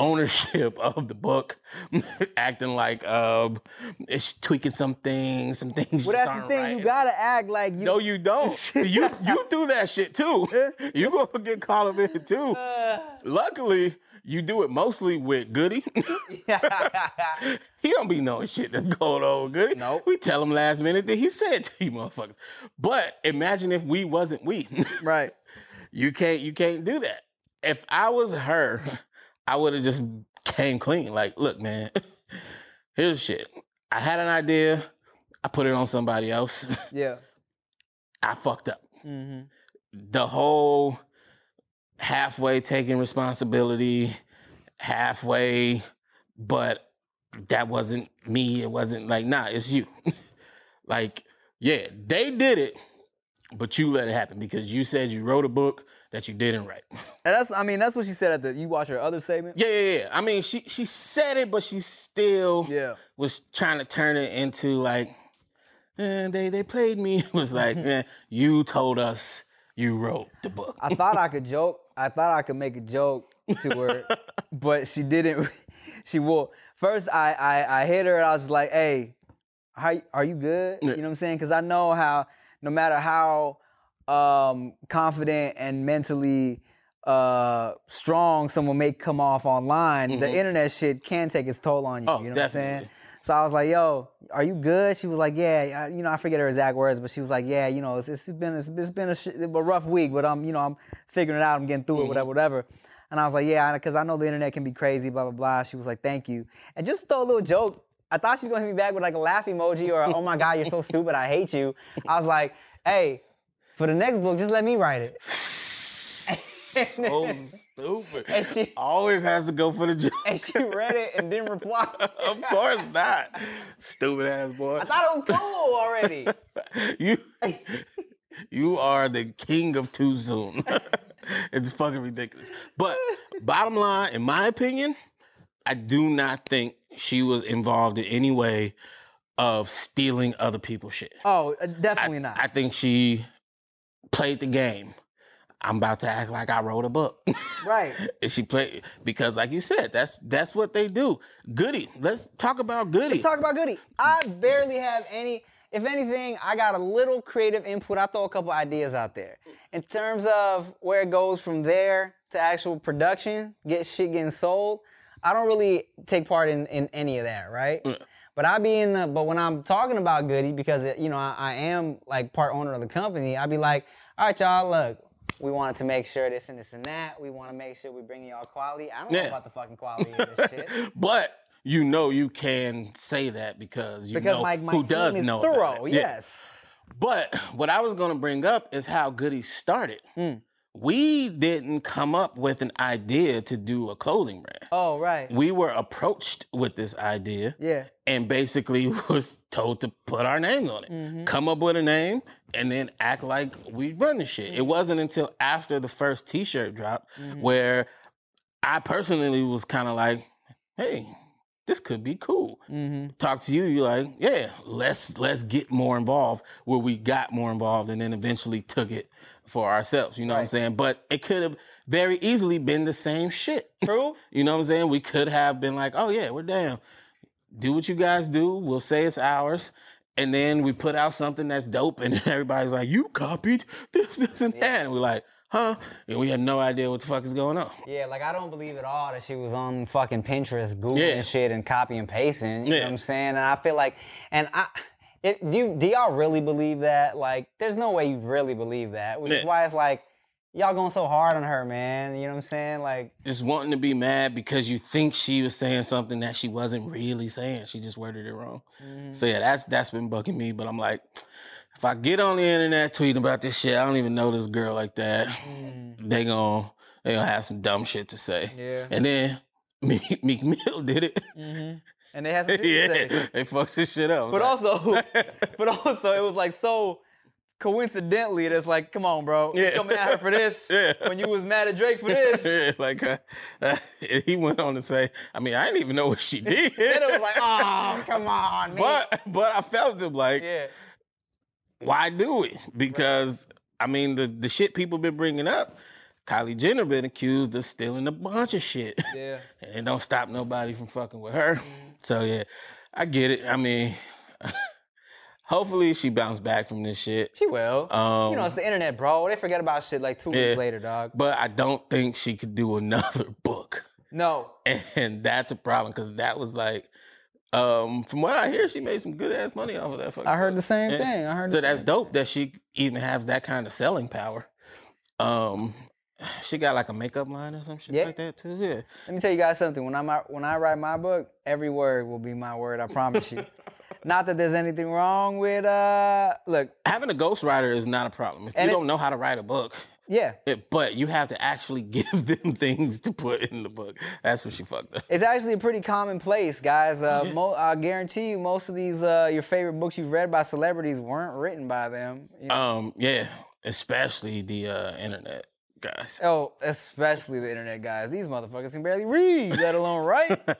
ownership of the book, acting like um it's tweaking some things, some things. Well, that's the thing. right. You gotta act like you. No, you don't. you you do that shit too. You gonna get caught up in it too. Luckily, you do it mostly with Goody. he don't be knowing shit that's going on with Goody. Nope. We tell him last minute that he said to you motherfuckers. But imagine if we wasn't we. right. you can't you can't do that. If I was her, I would have just came clean. Like, look, man, here's shit. I had an idea. I put it on somebody else. Yeah. I fucked up. Mm-hmm. the whole halfway taking responsibility, halfway, but that wasn't me. It wasn't like, nah, it's you. like, yeah, they did it, but you let it happen because you said you wrote a book that you didn't write. And that's. I mean, that's what she said at the. You watch her other statement. Yeah, yeah, yeah. I mean, she she said it, but she still Yeah. was trying to turn it into like, eh, they they played me. It was like, eh, you told us you wrote the book. I thought I could joke. I thought I could make a joke to her, but she didn't. She will. First, I I, I hit her. and I was like, "Hey, how are you good?" You know what I'm saying? Because I know how, no matter how um, confident and mentally uh, strong someone may come off online, the Mhm. internet shit can take its toll on you. Oh, you know what I'm saying? So I was like, "Yo, are you good?" She was like, "Yeah, I, you know, I forget her exact words, but she was like, "Yeah, you know, it's, it's been it's, it's been a, sh- a rough week, but I'm you know I'm figuring it out. I'm getting through it, whatever, whatever." And I was like, "Yeah, because I know the internet can be crazy, blah blah blah." She was like, "Thank you," and just throw a little joke. I thought she was gonna hit me back with like a laugh emoji or a, "Oh my God, you're so stupid, I hate you." I was like, "Hey, for the next book, just let me write it." so stupid. And she- always has to go for the joke. And she read it and didn't reply. of course not. Stupid ass boy. I thought it was cool already. you you are the king of too soon. it's fucking ridiculous. But bottom line, in my opinion, I do not think she was involved in any way of stealing other people's shit. Oh, uh, I, definitely not. I think she played the game. I'm about to act like I wrote a book. right. And she played because, like you said, that's that's what they do. Goody. Let's talk about Goody. Let's talk about Goody. I barely have any. If anything, I got a little creative input. I throw a couple ideas out there. In terms of where it goes from there to actual production, get shit getting sold, I don't really take part in, in any of that, right? But I be in the. But when I'm talking about Goody, because it, you know I, I am like part owner of the company, I be like, all right, y'all, look. We wanted to make sure this and this and that. We want to make sure we bring y'all quality. I don't know about the fucking quality of this shit. but you know you can say that because you Because know my, my who does is know thorough. it. Yeah. Yes. But what I was going to bring up is how Goody started. Hmm. We didn't come up with an idea to do a clothing brand. Oh right. We were approached with this idea Yeah. and basically was told to put our names on it. Mm-hmm. Come up with a name and then act like we run the shit. Mm-hmm. It wasn't until after the first t-shirt drop where I personally was kind of like, hey, this could be cool. Mm-hmm. Talk to you, you're like, yeah, let's let's get more involved. Where we got more involved, and then eventually took it for ourselves. You know what I'm saying? But it could have very easily been the same shit. True. You know what I'm saying? We could have been like, oh yeah, we're down. Do what you guys do. We'll say it's ours. And then we put out something that's dope, and everybody's like, you copied this, this, and that. And we're like, huh? And we had no idea what the fuck is going on. Yeah, like I don't believe at all that she was on fucking Pinterest, Googling Yeah. shit and copy and pasting. You know Yeah. what I'm saying? And I feel like, and I, it, do you, do y'all really believe that? Like, there's no way you really believe that, which is why it's like y'all going so hard on her, man. You know what I'm saying? Like, Just wanting to be mad because you think she was saying something that she wasn't really saying. She just worded it wrong. mm, So yeah, that's that's been bugging me. But I'm like, if I get on the internet tweeting about this shit, I don't even know this girl like that. mm, They gon' they gonna have some dumb shit to say. yeah. And then Meek, Meek Mill did it. hmm And they had some shit to say. yeah, they fucked this shit up. But Like- also, but also, it was like so coincidentally. That's like, come on, bro, you Yeah. coming at her for this Yeah. when you was mad at Drake for this. Yeah, like uh, uh, he went on to say, I mean, I didn't even know what she did. Then it was like, oh, come on, man. but but I felt him like, yeah. why do it? Because I mean, the the shit people been bringing up, Kylie Jenner been accused of stealing a bunch of shit, Yeah. and it don't stop nobody from fucking with her. Mm-hmm. So yeah, I get it. I mean, hopefully she bounced back from this shit. She will. Um, you know, it's the internet, bro. They forget about shit like two Yeah. weeks later, dog. but I don't think she could do another book. No. and that's a problem because that was like, um, from what I hear, she made some good ass money off of that. Fucking I heard book. the same Yeah. thing. I heard So that's dope that she even has that kind of selling power. Um, she got like a makeup line or some shit Yeah. like that too. Yeah, Let me tell you guys something. When I'm when I write my book, every word will be my word. I promise you. Not that there's anything wrong with uh look, having a ghostwriter is not a problem. If you don't know how to write a book, yeah. it, but you have to actually give them things to put in the book. That's what she fucked up. It's actually a pretty commonplace, guys. Uh, mo- I guarantee you, most of these uh, your favorite books you've read by celebrities weren't written by them. You know? Um, yeah, especially the uh, internet guys. oh, especially the internet guys. These motherfuckers can barely read, let alone write.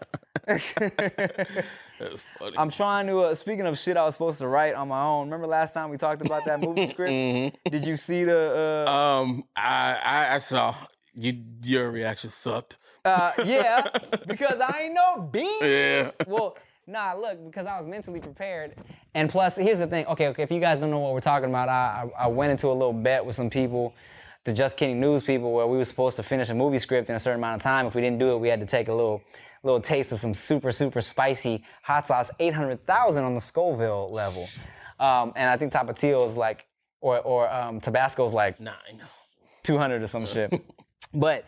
That's funny. I'm trying to. Uh, speaking of shit, I was supposed to write on my own. Remember last time we talked about that movie script? Mhm. Did you see the? Uh, Um, I, I I saw you. Your reaction sucked. uh, yeah, because I ain't no bean. Yeah. Well, nah, look, because I was mentally prepared. And plus, here's the thing. Okay, okay, if you guys don't know what we're talking about, I, I, I went into a little bet with some people, the Just Kidding News people, where we were supposed to finish a movie script in a certain amount of time. If we didn't do it, we had to take a little little taste of some super, super spicy hot sauce, 800,000 on the Scoville level. Um, and I think Tapatio is like, or, or um, Tabasco's like Nine. 200 or some shit. But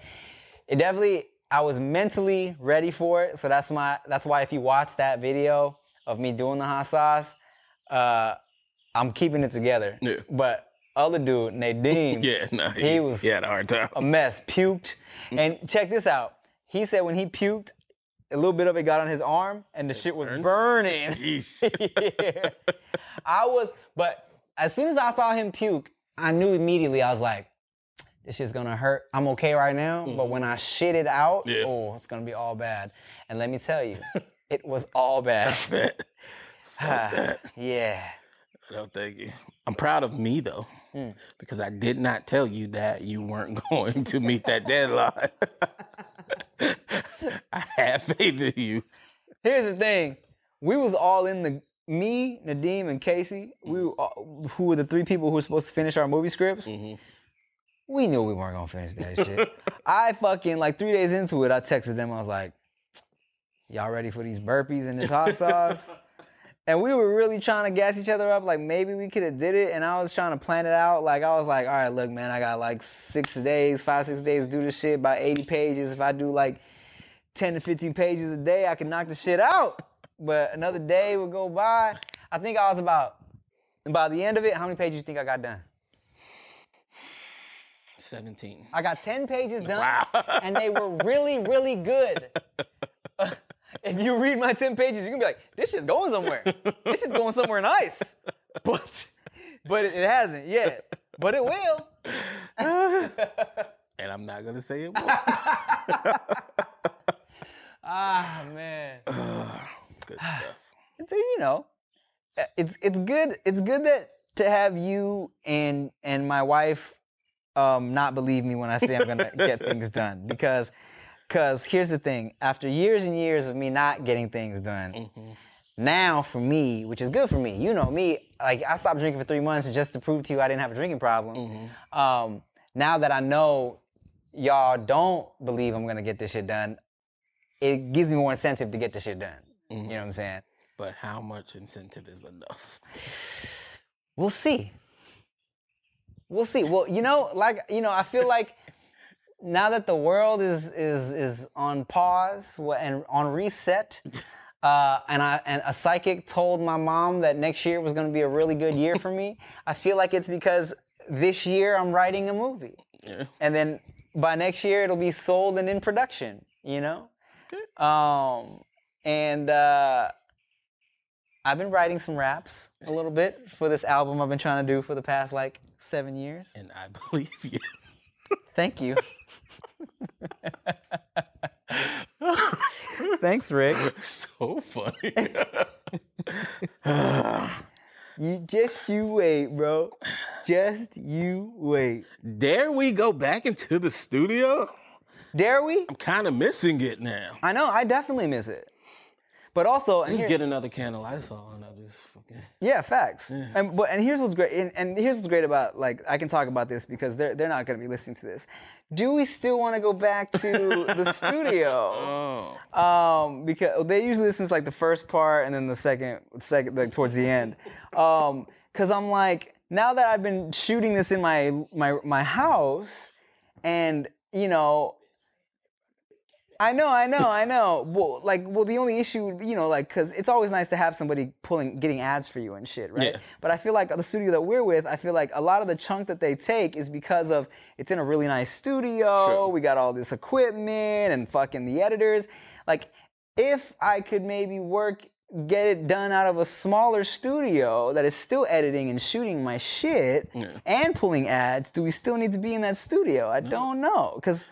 it definitely, I was mentally ready for it. So that's my, that's why if you watch that video of me doing the hot sauce, uh, I'm keeping it together. Yeah. But other dude, Nadeem, Yeah, no, He was- he had a hard time. a mess, puked. And check this out. He said when he puked, a little bit of it got on his arm and the shit was burned? burning. Yeah. I was, but as soon as I saw him puke, I knew immediately. I was like, "This shit's gonna hurt." I'm okay right now, but mm-hmm. when I shit it out, Yeah. oh, it's gonna be all bad. And let me tell you, it was all bad. Yeah. No, thank you. I'm proud of me though, Mm. because I did not tell you that you weren't going to meet that deadline. I have faith in you. Here's the thing: we was all in the me, Nadeem, and Casey. We were all, who were the three people who were supposed to finish our movie scripts. Mhm. we knew we weren't gonna finish that shit. I fucking like three days into it, I texted them. I was like, "Y'all ready for these burpees and this hot sauce?" And we were really trying to gas each other up. Like maybe we could have did it. And I was trying to plan it out. Like I was like, "All right, look, man, I got like six days, five six days to do this shit by 80 pages. If I do like 10 to 15 pages a day, I can knock the shit out." But another day would go by. I think I was about by the end of it. How many pages do you think I got done? 17. I got 10 pages done, Wow. and they were really, really good. If you read my 10 pages, you can be like, this shit's going somewhere. This shit's going somewhere nice. But but it hasn't yet. But it will. and I'm not gonna say it. Won't. ah man. Good stuff. It's you know, uh, it's it's good. It's good that to have you and and my wife um not believe me when I say I'm gonna get things done because because here's the thing. After years and years of me not getting things done. Mhm. now for me, which is good for me, you know me, like I stopped drinking for three months just to prove to you I didn't have a drinking problem. Mhm. Um, now that I know y'all don't believe I'm gonna get this shit done, it gives me more incentive to get this shit done. You know what I'm saying? But how much incentive is enough? We'll see. We'll see. Well, you know, like you know, I feel like now that the world is is is on pause and on reset, uh, and I and a psychic told my mom that next year was going to be a really good year for me. I feel like it's because this year I'm writing a movie, Yeah. and then by next year it'll be sold and in production. You know, um, and uh, I've been writing some raps a little bit for this album I've been trying to do for the past like seven years. And I believe you. Thank you. Thanks, Rick. so funny. You just you wait, bro. Just you wait. Dare we go back into the studio? Dare we? I'm kind of missing it now. I know, I definitely miss it. But also, Just here- get another can of Lysol and I just fucking. Yeah, facts. And but and here's what's great. And, and here's what's great about like I can talk about this because they're they're not going to be listening to this. Do we still want to go back to the studio? Oh. Um, because they usually listen to like the first part and then the second second like towards the end. Um, because I'm like now that I've been shooting this in my my my house, and you know I know, I know, I know. Well, like, well, the only issue, you know, like, cause it's always nice to have somebody pulling, getting ads for you and shit, right? Yeah. But I feel like the studio that we're with, I feel like a lot of the chunk that they take is because of it's in a really nice studio. True. We got all this equipment and fucking the editors. Like, if I could maybe work, get it done out of a smaller studio that is still editing and shooting my shit Yeah. and pulling ads, do we still need to be in that studio? I don't know, cause,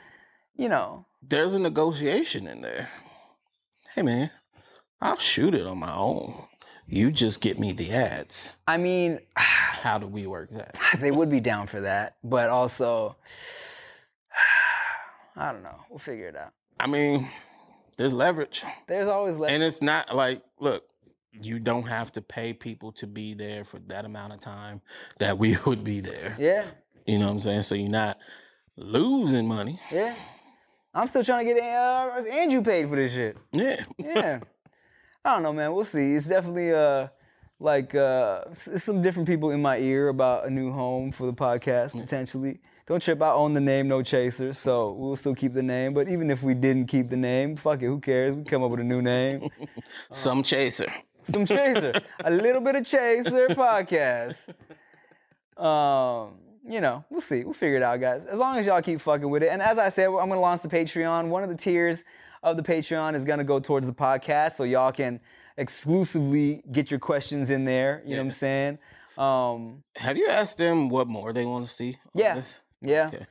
you know. There's a negotiation in there. Hey man, I'll shoot it on my own. You just get me the ads. I mean, How do we work that? they would be down for that, but also, I don't know. We'll figure it out. I mean, there's leverage. There's always leverage. And it's not like, look, you don't have to pay people to be there for that amount of time that we would be there. yeah, You know what I'm saying? So you're not losing money. yeah. I'm still trying to get uh, Andrew paid for this shit. Yeah. Yeah, I don't know, man. We'll see. It's definitely uh like uh some different people in my ear about a new home for the podcast potentially. Don't trip. I own the name No Chaser, so we'll still keep the name. But even if we didn't keep the name, fuck it. Who cares? We come up with a new name. Some chaser. some chaser, a little bit of chaser podcast. Um, you know, we'll see. We'll figure it out, guys. As long as y'all keep fucking with it. And as I said, I'm gonna launch the Patreon. One of the tiers of the Patreon is gonna go towards the podcast, so y'all can exclusively get your questions in there. You know what I'm saying? Um, Have you asked them what more they want to see? Yeah. this? yeah. Okay.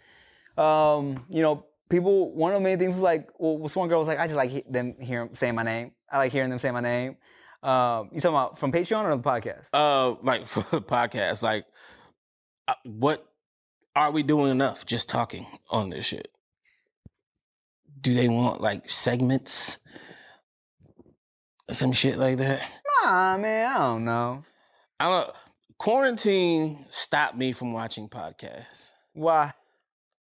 Um, you know, people. One of the main things was like, well, this one girl was like, I just like he- them hearing saying my name. I like hearing them say my name. Um, you talking about from Patreon or the podcast? Uh, like for the podcast, like, Uh, what are we doing enough just talking on this shit? Do they want like segments, some shit like that? Nah, man, I don't know. I don't. Quarantine stopped me from watching podcasts. Why?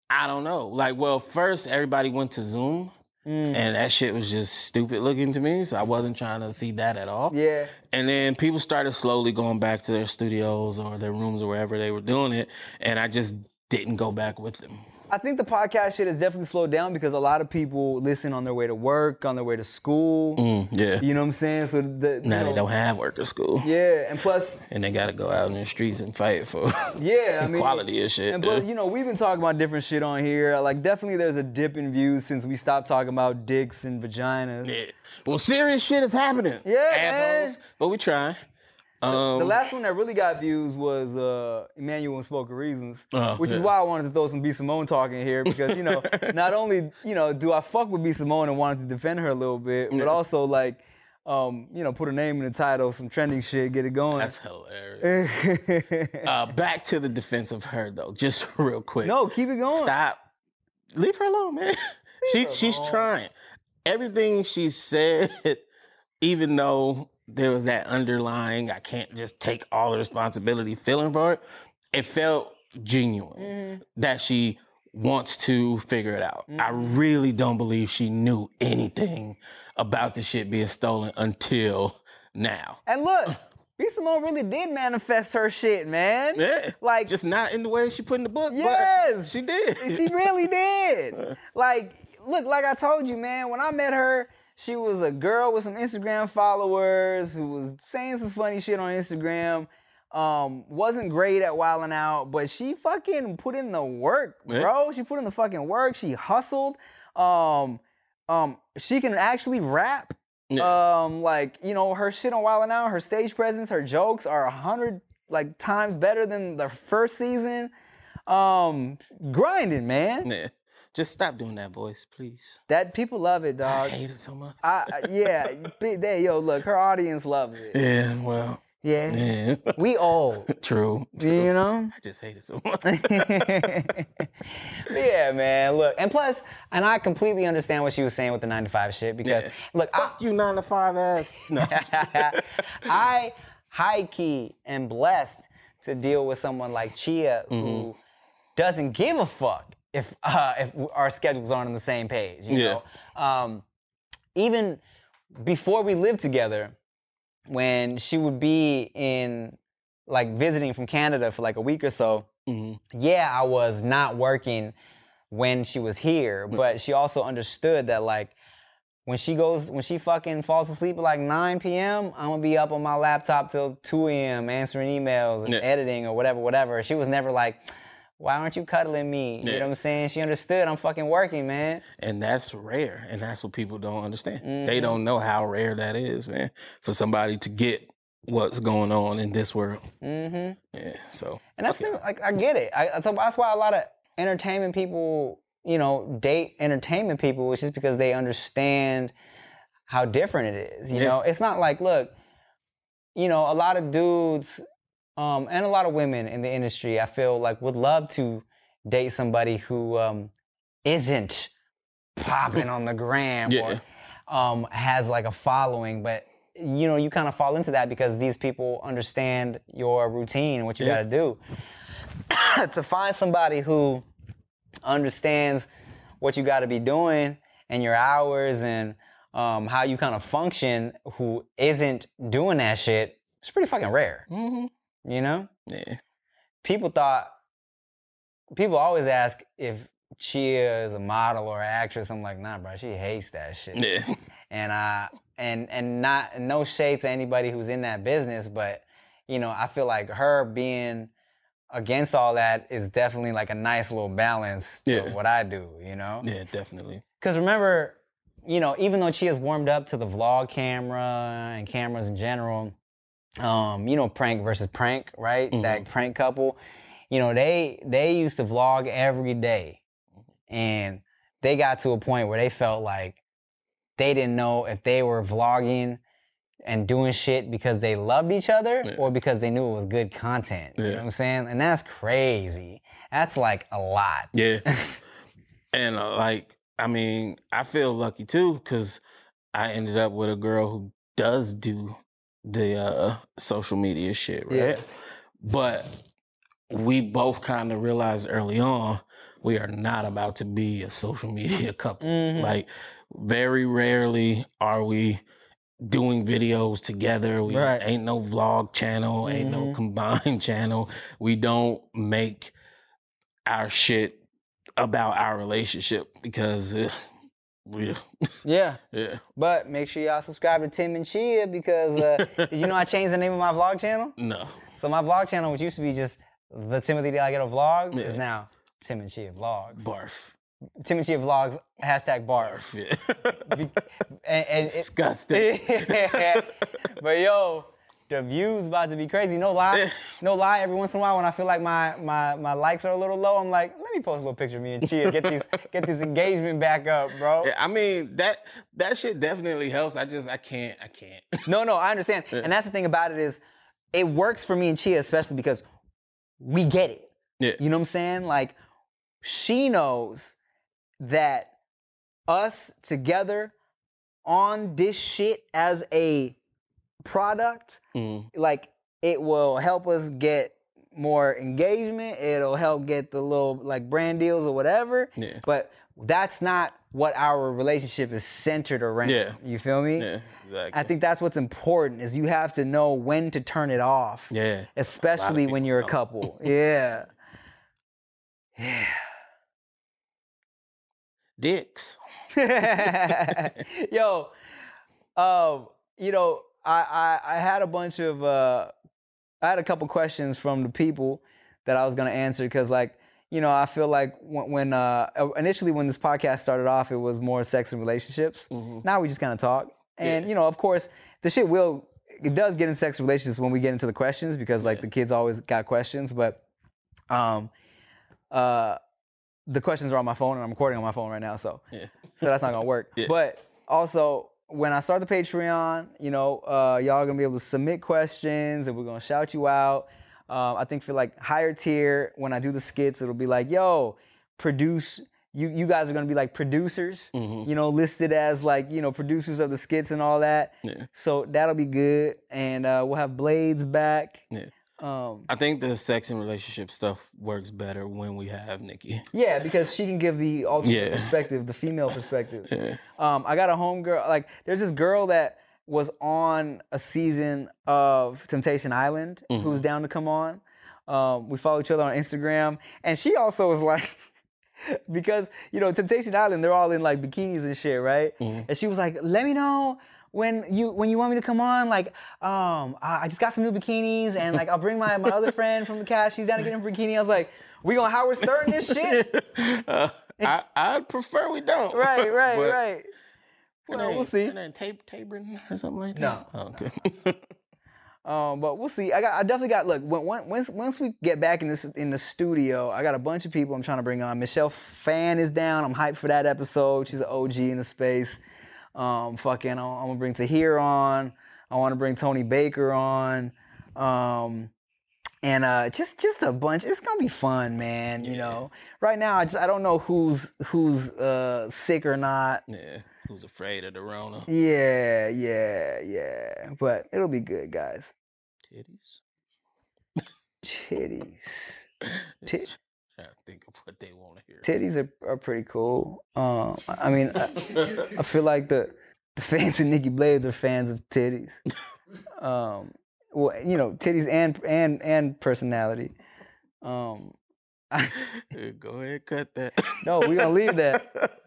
I don't know. Like, well, first everybody went to Zoom, Mm, and that shit was just stupid looking to me. So I wasn't trying to see that at all. yeah, And then people started slowly going back to their studios or their rooms or wherever they were doing it, and I just didn't go back with them. I think the podcast shit has definitely slowed down because a lot of people listen on their way to work, on their way to school. Mm, yeah. You know what I'm saying? So the, now know, they don't have work or school, Yeah, and plus, and they got to go out in the streets and fight for yeah, I mean, quality of shit. And dude. plus, you know, we've been talking about different shit on here. Like, definitely, there's a dip in views since we stopped talking about dicks and vaginas. yeah. Well, serious shit is happening. Yeah, assholes. man. But we try. Um, the last one that really got views was uh, Emmanuel and Spoken Reasons, Oh, which is why I wanted to throw some B Simone talk in here because you know not only you know do I fuck with B Simone and wanted to defend her a little bit, but Yeah. also like um, you know put a name in the title, some trending shit, get it going. That's hilarious. uh, back to the defense of her though, just real quick. no, keep it going. Stop. Leave her alone, man. she she's alone. trying. Everything she said, even though there was that underlying, I can't just take all the responsibility feeling for it, it felt genuine Mhm. that she wants to figure it out. I Mhm. really don't believe she knew anything about the shit being stolen until now. And look, B Simone really did manifest her shit, man. Yeah. Like Just not in the way she put in the book. but Yes, she did. She really did. Like, look, like I told you, man. When I met her, she was a girl with some Instagram followers who was saying some funny shit on Instagram. Um, wasn't great at wilding out, but she fucking put in the work, Yeah. bro. She put in the fucking work. She hustled. Um, um, she can actually rap. Yeah. Um, like you know, her shit on Wild 'N Out, her stage presence, her jokes are a hundred like times better than the first season. Um, grinding, man. Yeah. Just stop doing that voice, please. That people love it, I dog. hate it so much. I, I yeah, day, yo. Look, her audience loves it. yeah, well, Yeah, yeah. we old, true. you know. I just hate it so much. yeah, man. Look, and plus, and I completely understand what she was saying with the nine to five shit because, Yeah. look, I, Fuck you, nine to five ass. No. I high key am blessed to deal with someone like Chia who Mm-hmm. doesn't give a fuck if uh, if our schedules aren't on the same page. You Yeah. know, um, even before we lived together, when she would be in like visiting from Canada for like a week or so, Mhm. yeah, I was not working when she was here, Mm. but she also understood that like when she goes when she fucking falls asleep at like 9 p.m., I'm gonna be up on my laptop till 2 a.m. answering emails and Yeah. editing or whatever, whatever. She was never like, why aren't you cuddling me? You know what I'm saying? She understood I'm fucking working, man. And that's rare. And that's what people don't understand. They Mhm. don't know how rare that is, man, for somebody to get what's going on in this world. Mm-hmm. Yeah. So And that's Okay. the, like I get it. I, so that's why a lot of entertainment people, you know, date entertainment people, is just because they understand how different it is. You Yeah. know, it's not like look, you know, a lot of dudes um, and a lot of women in the industry, I feel like would love to date somebody who um, isn't popping on the gram Yeah. or um, has like a following, but you know, you kind of fall into that because these people understand your routine and what you Yeah. got to do. to find somebody who understands what you got to be doing and your hours and um, how you kind of function, who isn't doing that shit, it's pretty fucking rare. mhm. You know, yeah. people thought people always ask if Chia is a model or an actress. I'm like, nah, bro, she hates that shit Yeah. and uh and and not no shade to anybody who's in that business but you know i feel like her being against all that is definitely like a nice little balance to Yeah. what i do you know Yeah, definitely. because remember you know even though she has warmed up to the vlog camera and cameras in general um you know prank versus prank right that prank couple you know they they used to vlog every day and they got to a point where they felt like they didn't know if they were vlogging and doing shit because they loved each other Yeah. or because they knew it was good content. You know what I'm saying? And that's crazy. That's like a lot. Yeah. and uh, like, I mean, I feel lucky too because I ended up with a girl who does do the uh, social media shit, right? Yeah. But we both kind of realized early on we are not about to be a social media couple. Mhm. Like, very rarely are we doing videos together. We Right. ain't no vlog channel, ain't no Mhm. combined channel. We don't make our shit about our relationship because we yeah. yeah. But make sure y'all subscribe to Tim and Chia because uh, did you know I changed the name of my vlog channel? No. So my vlog channel, which used to be just the Timothy De La Ghetto vlog, is now Tim and Chia vlogs. Barf. Tim and Chia vlogs hashtag barf. Barf. Yeah. And, and it, Disgusting. but yo, the views about to be crazy. No lie, no lie. Every once in a while, when I feel like my my my likes are a little low, I'm like, let me post a little picture of me and Chia, get these get this engagement back up, bro. Yeah, I mean that that shit definitely helps. I just I can't I can't. No, no, I understand. And that's the thing about it is, it works for me and Chia, especially because we get it. Yeah. You know what I'm saying? Like, she knows that us together on this shit as a product, Mm. like, it will help us get more engagement. It'll help get the little like brand deals or whatever. Yeah. But that's not what our relationship is centered around. Yeah. You feel me? Yeah, exactly. I think that's what's important is you have to know when to turn it off. Yeah. Especially when you're a couple. yeah. Yeah. Dicks. Yo, um, you know, I, I I had a bunch of uh I had a couple questions from the people that I was gonna answer because like you know I feel like when, when uh initially when this podcast started off it was more sex and relationships. Mhm. Now we just kind of talk, and Yeah. you know of course the shit will it does get in sex and relationships when we get into the questions because like Yeah. the kids always got questions, but um uh the questions are on my phone and I'm recording on my phone right now, so Yeah. so that's not gonna work. But also, when I start the Patreon, you know, uh, y'all are gonna be able to submit questions, and we're gonna shout you out. Um, I think for like higher tier, when I do the skits, it'll be like, "Yo, produce." You you guys are gonna be like producers, Mhm. you know, listed as like you know producers of the skits and all that. Yeah. So that'll be good, and uh, we'll have Blaze back. Yeah. Um, I think the sex and relationship stuff works better when we have Nikki. yeah, because she can give the alternate Yeah. perspective, the female perspective. Yeah. Um, I got a homegirl. Like, there's this girl that was on a season of Temptation Island who's down to come on. Um, we follow each other on Instagram, and she also was like, because you know Temptation Island, they're all in like bikinis and shit, right? And she was like, "Let me know." When you when you want me to come on, like um, I just got some new bikinis and like I'll bring my, my other friend from the cast. She's down to get in a bikini. I was like, we gonna Howard Stern this shit? Uh, I I'd prefer we don't. right, right, But right. Well, name- we'll see. Her name Tab- Tabrin or something like No. that. Oh, okay. Um, but we'll see. I got, I definitely got. Look, when, when- once once we get back in this in the studio, I got a bunch of people I'm trying to bring on. Michelle Phan is down. I'm hyped for that episode. She's an OG in the space. Um, fucking, I'm, I'm gonna bring Tahir on. I want to bring Tony Baker on. Um, and uh, just just a bunch. It's gonna be fun, man. You Yeah. know, right now I just I don't know who's who's uh, sick or not. yeah. Who's afraid of the Rona? Yeah, yeah, yeah. But it'll be good, guys. Titties. Titties. Just Trying to think of what they want to hear. titties are, are pretty cool. Um, I mean, I, I feel like the, the fans of Nikki Blaze are fans of titties. Um, well, you know, titties and and and personality. Um, I, Go ahead, cut that. No, we're gonna leave that.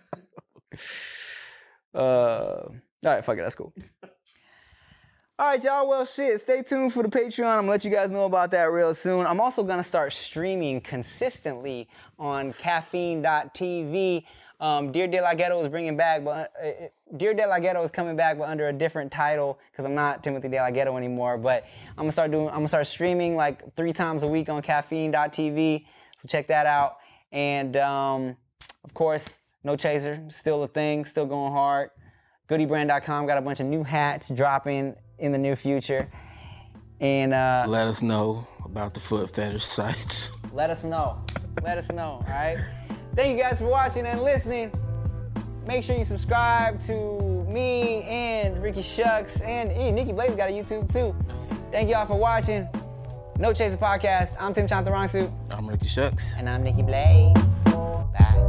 uh, all right, fuck it, that's cool. All right, y'all. Well, shit. Stay tuned for the Patreon. I'm gonna let you guys know about that real soon. I'm also gonna start streaming consistently on caffeine.tv. Um, Dear De La Ghetto is bringing back, but uh, uh, Dear De La Ghetto is coming back, but under a different title because I'm not Timothy De La Ghetto anymore. But I'm gonna start doing. I'm gonna start streaming like three times a week on caffeine.tv. So check that out. And um, of course, No Chaser, still a thing, still going hard. Goodybrand.com got a bunch of new hats dropping in the near future. And uh, Let us know about the foot fetish sites. let us know. Let us know, all right? Thank you guys for watching and listening. Make sure you subscribe to me and Ricky Shucks and eh, Nikki Blaze got a YouTube too. Thank y'all for watching. No Chaser Podcast. I'm Tim Chantarangsu I'm Ricky Shucks. and I'm Nikki Blaze. Bye.